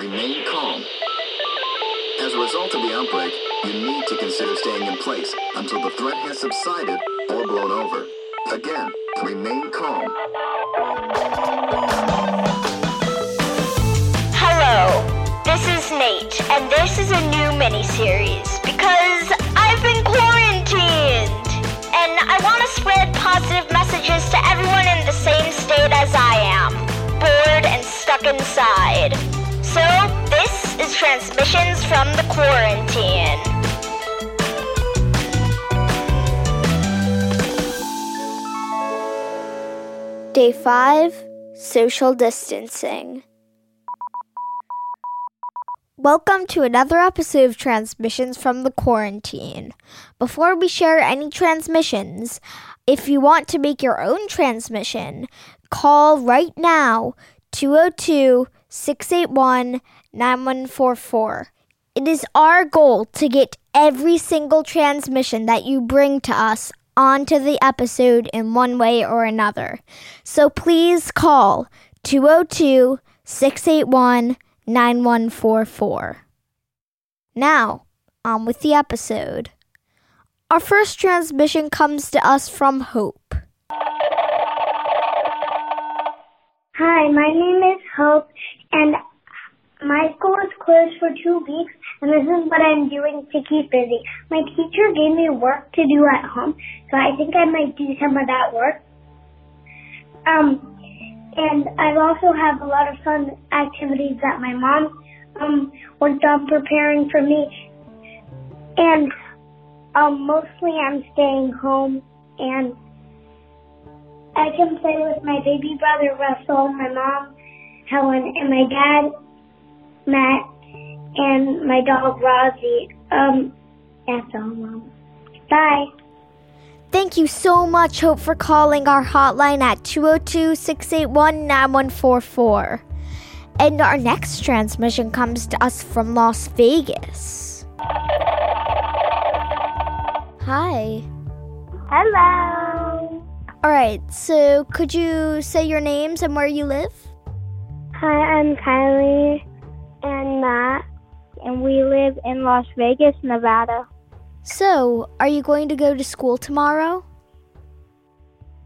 Remain calm. As a result of the outbreak, you need to consider staying in place until the threat has subsided or blown over. Again, remain calm. Hello, this is Nate, and this is a new mini-series because I've been quarantined, and I want to spread positive messages to everyone in the same state as I am, bored and stuck inside. So this is transmissions from the quarantine. Day 5 Social Distancing. Welcome to another episode of Transmissions from the Quarantine. Before we share any transmissions, if you want to make your own transmission, call right now 202 681 9144. It is our goal to get every single transmission that you bring to us onto the episode in one way or another. So please call 202 681 9144. Now, on with the episode. Our first transmission comes to us from Hope. Hi, my name is Hope, and my school is closed for two weeks, and this is what I'm doing to keep busy. My teacher gave me work to do at home, so I think I might do some of that work. Um, and I also have a lot of fun activities that my mom um worked on preparing for me, and um mostly I'm staying home and. I can play with my baby brother Russell, my mom Helen, and my dad Matt, and my dog Rosie. Um, that's all, Mom. Bye. Thank you so much, Hope, for calling our hotline at 202 681 9144. And our next transmission comes to us from Las Vegas. Hi. Hello. All right, so could you say your names and where you live? Hi, I'm Kylie and Matt, and we live in Las Vegas, Nevada. So, are you going to go to school tomorrow?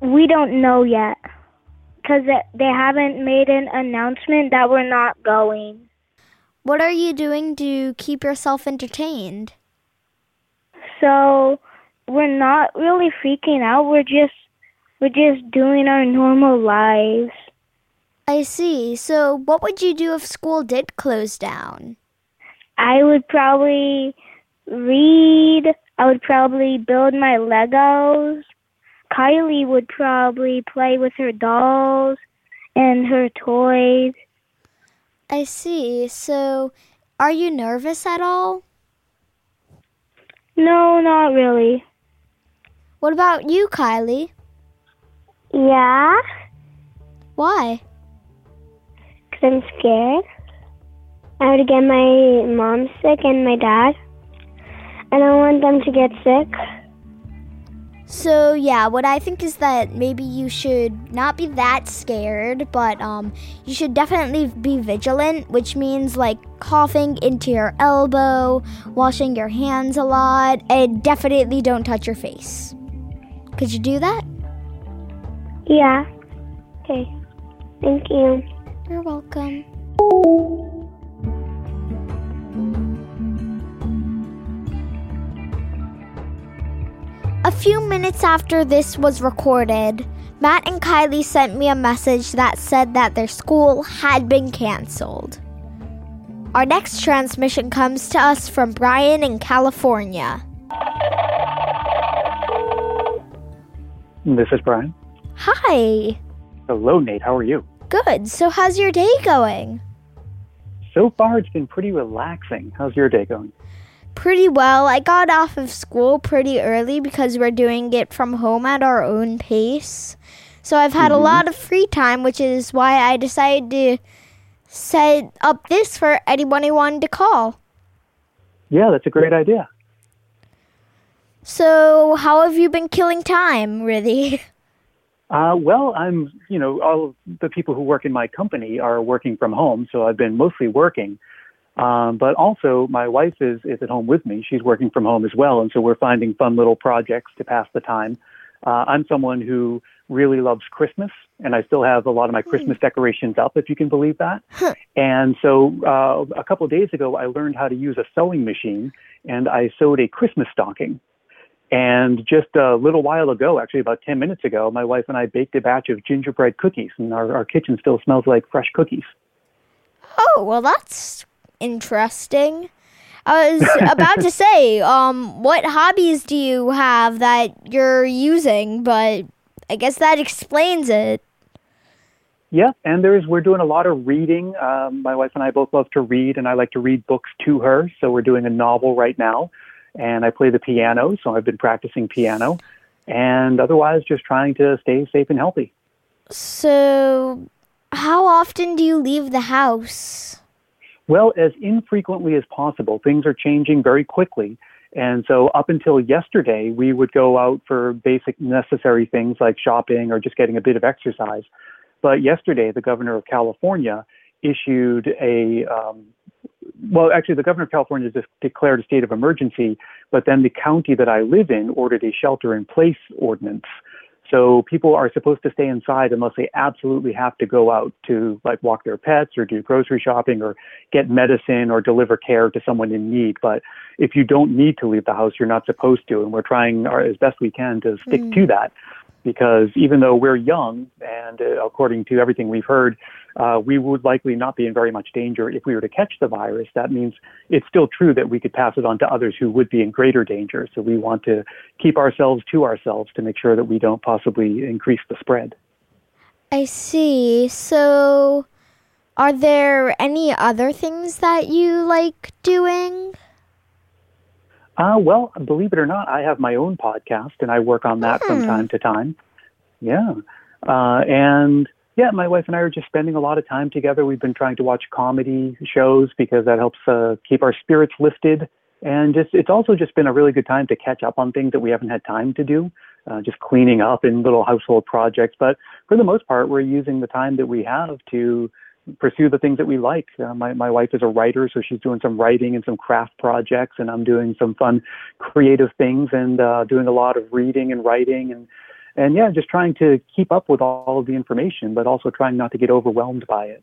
We don't know yet because they haven't made an announcement that we're not going. What are you doing to keep yourself entertained? So, we're not really freaking out. We're just we're just doing our normal lives. I see. So, what would you do if school did close down? I would probably read. I would probably build my Legos. Kylie would probably play with her dolls and her toys. I see. So, are you nervous at all? No, not really. What about you, Kylie? Yeah, Why? Because I'm scared. I would get my mom sick and my dad. I don't want them to get sick. So yeah, what I think is that maybe you should not be that scared, but um, you should definitely be vigilant, which means like coughing into your elbow, washing your hands a lot, and definitely don't touch your face. Could you do that? Yeah. Okay. Thank you. You're welcome. A few minutes after this was recorded, Matt and Kylie sent me a message that said that their school had been canceled. Our next transmission comes to us from Brian in California. This is Brian. Hi. Hello, Nate. How are you? Good. So, how's your day going? So far, it's been pretty relaxing. How's your day going? Pretty well. I got off of school pretty early because we're doing it from home at our own pace. So, I've had Mhm. a lot of free time, which is why I decided to set up this for anyone who wanted to call. Yeah, that's a great idea. So, how have you been killing time, really? Uh, well, I'm, you know, all of the people who work in my company are working from home, so I've been mostly working. Um, but also, my wife is, is at home with me. She's working from home as well, and so we're finding fun little projects to pass the time. Uh, I'm someone who really loves Christmas, and I still have a lot of my Christmas decorations up, if you can believe that. And so, uh, a couple of days ago, I learned how to use a sewing machine, and I sewed a Christmas stocking. And just a little while ago, actually about 10 minutes ago, my wife and I baked a batch of gingerbread cookies, and our, our kitchen still smells like fresh cookies. Oh, well, that's interesting. I was about to say, um, what hobbies do you have that you're using? But I guess that explains it. Yeah, and there's we're doing a lot of reading. Um, my wife and I both love to read, and I like to read books to her. So we're doing a novel right now, and I play the piano, so I've been practicing piano, and otherwise just trying to stay safe and healthy. So, how often do you leave the house? Well, as infrequently as possible. Things are changing very quickly. And so up until yesterday, we would go out for basic necessary things like shopping or just getting a bit of exercise. But yesterday, the governor of California issued a, um, well, actually, the governor of California just declared a state of emergency, but then the county that I live in ordered a shelter in place ordinance. So people are supposed to stay inside unless they absolutely have to go out to like walk their pets or do grocery shopping or get medicine or deliver care to someone in need. But if you don't need to leave the house, you're not supposed to. And we're trying our, as best we can to stick to that because even though we're young and uh, according to everything we've heard, uh, we would likely not be in very much danger if we were to catch the virus. That means it's still true that we could pass it on to others who would be in greater danger. So we want to keep ourselves to ourselves to make sure that we don't possibly increase the spread. I see. So, are there any other things that you like doing? Uh, well, believe it or not, I have my own podcast and I work on that from Hmm. time to time. Yeah. Uh, and yeah, my wife and I are just spending a lot of time together. We've been trying to watch comedy shows because that helps uh, keep our spirits lifted. And just, it's also just been a really good time to catch up on things that we haven't had time to do, uh, just cleaning up in little household projects. But for the most part, we're using the time that we have to pursue the things that we like. Uh, my my wife is a writer, so she's doing some writing and some craft projects, and I'm doing some fun, creative things and uh, doing a lot of reading and writing and and yeah, just trying to keep up with all of the information, but also trying not to get overwhelmed by it.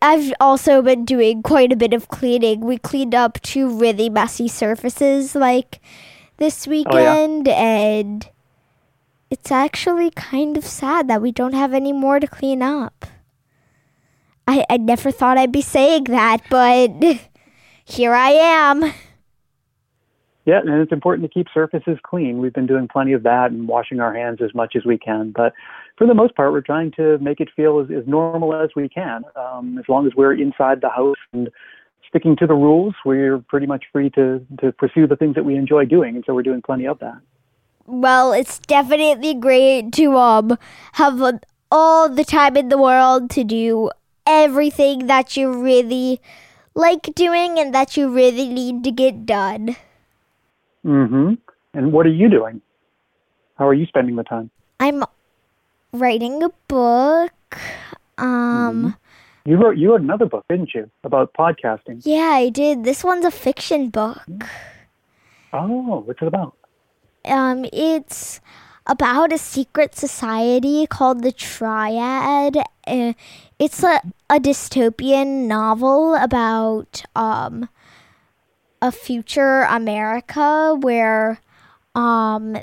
I've also been doing quite a bit of cleaning. We cleaned up two really messy surfaces like this oh, weekend, and it's actually kind of sad that we don't have any more to clean up. I, I never thought I'd be saying that, but here I am. Yeah, and it's important to keep surfaces clean. We've been doing plenty of that and washing our hands as much as we can. But for the most part, we're trying to make it feel as, as normal as we can. Um, as long as we're inside the house and sticking to the rules, we're pretty much free to, to pursue the things that we enjoy doing. And so we're doing plenty of that. Well, it's definitely great to um have all the time in the world to do everything that you really like doing and that you really need to get done. Hmm And what are you doing? How are you spending the time? I'm writing a book. Um You wrote you wrote another book, didn't you, about podcasting? yeah, I did. This one's a fiction book. Oh, what's it about? Um it's about a secret society called the Triad. Uh, It's a, a dystopian novel about um a future America where um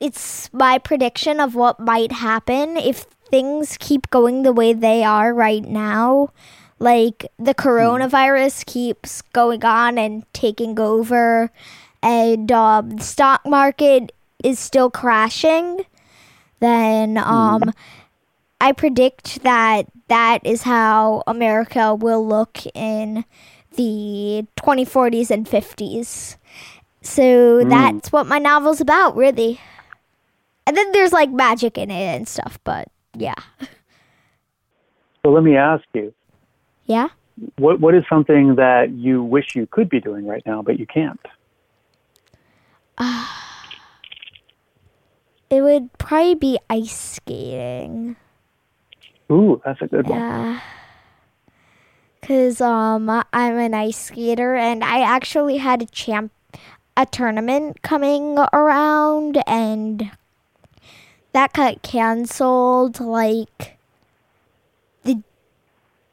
it's my prediction of what might happen if things keep going the way they are right now. Like the coronavirus keeps going on and taking over, and um, the stock market is still crashing. Then um, I predict that that is how America will look in the 2040s and 50s. So mm. that's what my novel's about, really. And then there's like magic in it and stuff, but yeah. So let me ask you, Yeah? what what is something that you wish you could be doing right now but you can't? It would probably be ice skating. Ooh, that's a good one. Yeah. Cause um I'm an ice skater and I actually had a champ a tournament coming around and that got canceled like the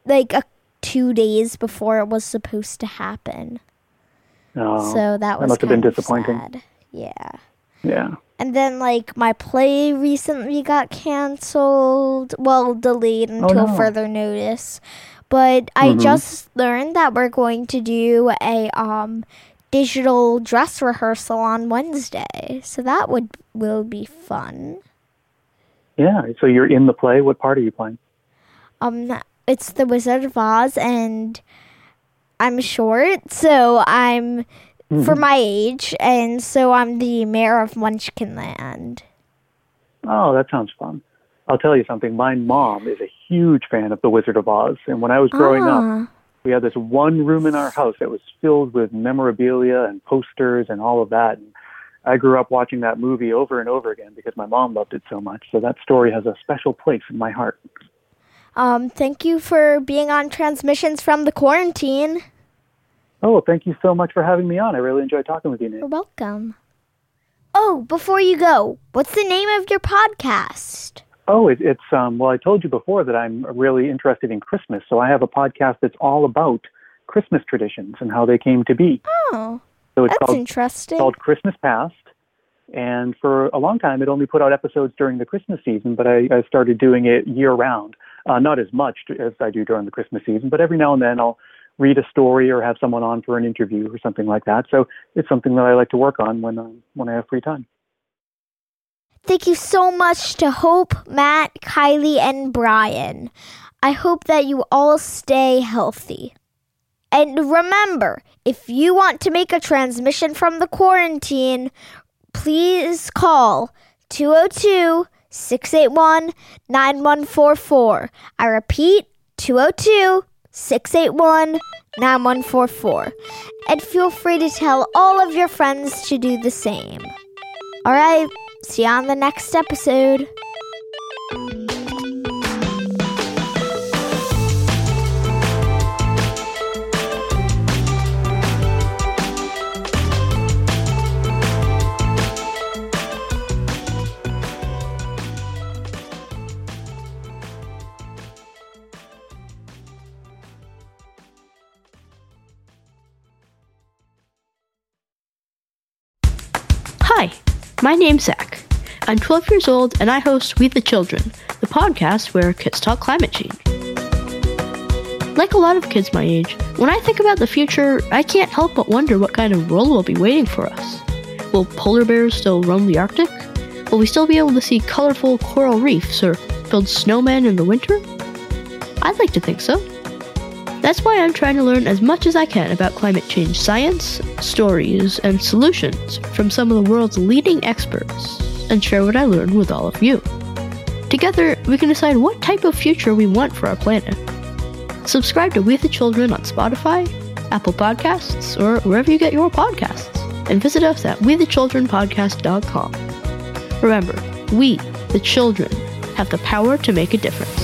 like a, two days before it was supposed to happen. Oh, so that was must have been disappointing. sad. Yeah. yeah. And then like my play recently got canceled, well delayed until Oh, no. further notice. But I Mhm. just learned that we're going to do a um digital dress rehearsal on Wednesday. So that would will be fun. Yeah. So you're in the play. What part are you playing? Um it's the Wizard of Oz and I'm short, so I'm for my age and so I'm the mayor of Munchkinland. Oh, that sounds fun. I'll tell you something. My mom is a huge fan of The Wizard of Oz, and when I was growing up, Ah. we had this one room in our house that was filled with memorabilia and posters and all of that. And I grew up watching that movie over and over again because my mom loved it so much. So that story has a special place in my heart. Um, thank you for being on transmissions from the quarantine. Oh, thank you so much for having me on. I really enjoyed talking with you, Nate. You're welcome. Oh, before you go, what's the name of your podcast? Oh, it, it's um. Well, I told you before that I'm really interested in Christmas, so I have a podcast that's all about Christmas traditions and how they came to be. Oh, So it's that's called interesting. called Christmas Past. And for a long time, it only put out episodes during the Christmas season, but I, I started doing it year round. Uh, not as much as I do during the Christmas season, but every now and then I'll read a story or have someone on for an interview or something like that. So it's something that I like to work on when um, when I have free time. Thank you so much to Hope, Matt, Kylie, and Brian. I hope that you all stay healthy. And remember, if you want to make a transmission from the quarantine, please call 202 681 9144. I repeat, 202 681 9144. And feel free to tell all of your friends to do the same. All right, see you on the next episode. Hi, my name's. I'm 12 years old and I host We the Children, the podcast where kids talk climate change. Like a lot of kids my age, when I think about the future, I can't help but wonder what kind of world will be waiting for us. Will polar bears still roam the Arctic? Will we still be able to see colorful coral reefs or build snowmen in the winter? I'd like to think so. That's why I'm trying to learn as much as I can about climate change science, stories, and solutions from some of the world's leading experts and share what I learned with all of you. Together, we can decide what type of future we want for our planet. Subscribe to We the Children on Spotify, Apple Podcasts, or wherever you get your podcasts, and visit us at wethechildrenpodcast.com. Remember, we, the children, have the power to make a difference.